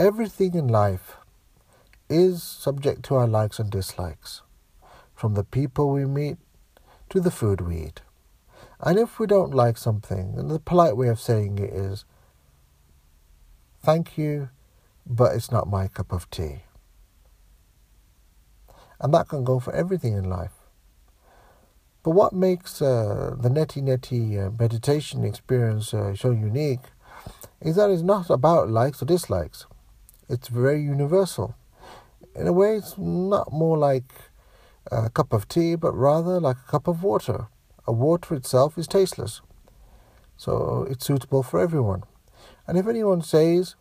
everything in life is subject to our likes and dislikes, from the people we meet to the food we eat. And if we don't like something, then the polite way of saying it is, thank you, but it's not my cup of tea. And that can go for everything in life. But what makes uh, the neti neti uh, meditation experience uh, so unique is that it's not about likes or dislikes. It's very universal. In a way, it's not more like a cup of tea, but rather like a cup of water. A water itself is tasteless, so it's suitable for everyone. And if anyone says,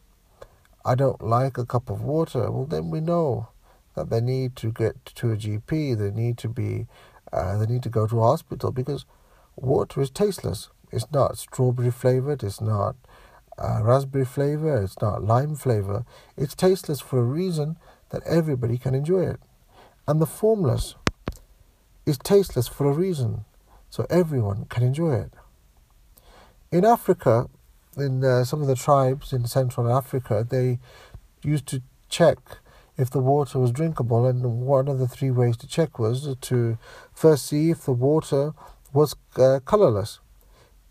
I don't like a cup of water, well, then we know that they need to get to a GP, they need to be, uh, they need to go to a hospital because water is tasteless. It's not strawberry flavored, it's not uh, raspberry flavor, it's not lime flavor. It's tasteless for a reason that everybody can enjoy it. And the formless is tasteless for a reason, so everyone can enjoy it. In Africa, in uh, some of the tribes in Central Africa, they used to check if the water was drinkable, and one of the three ways to check was to first see if the water was uh, colorless.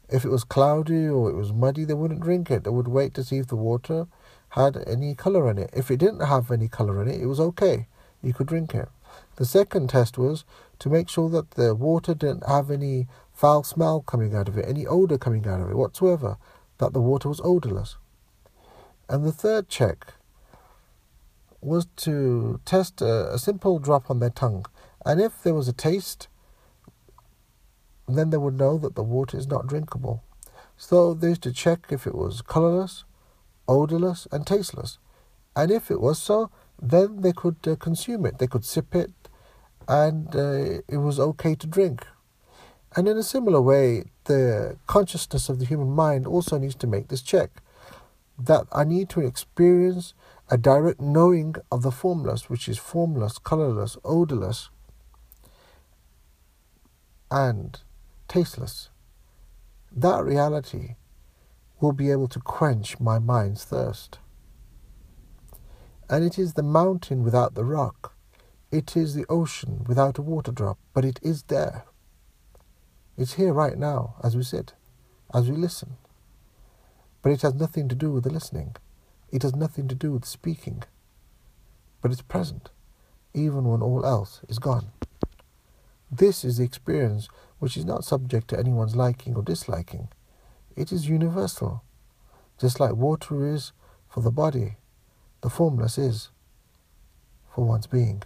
If it was cloudy or it was muddy, they wouldn't drink it. They would wait to see if the water had any color in it. If it didn't have any color in it, it was okay. You could drink it. The second test was to make sure that the water didn't have any foul smell coming out of it, any odor coming out of it whatsoever, that the water was odorless. And the third check was to test a, a simple drop on their tongue. And if there was a taste, then they would know that the water is not drinkable. So they used to check if it was colorless, odorless, and tasteless. And if it was so, then they could uh, consume it. They could sip it, and uh, it was okay to drink. And in a similar way, the consciousness of the human mind also needs to make this check that I need to experience a direct knowing of the formless, which is formless, colorless, odorless, and tasteless. That reality will be able to quench my mind's thirst. And it is the mountain without the rock. It is the ocean without a water drop, but it is there. It's here right now as we sit, as we listen. But it has nothing to do with the listening. It has nothing to do with speaking. But it's present, even when all else is gone. This is the experience which is not subject to anyone's liking or disliking. It is universal. Just like water is for the body, the formless is for one's being.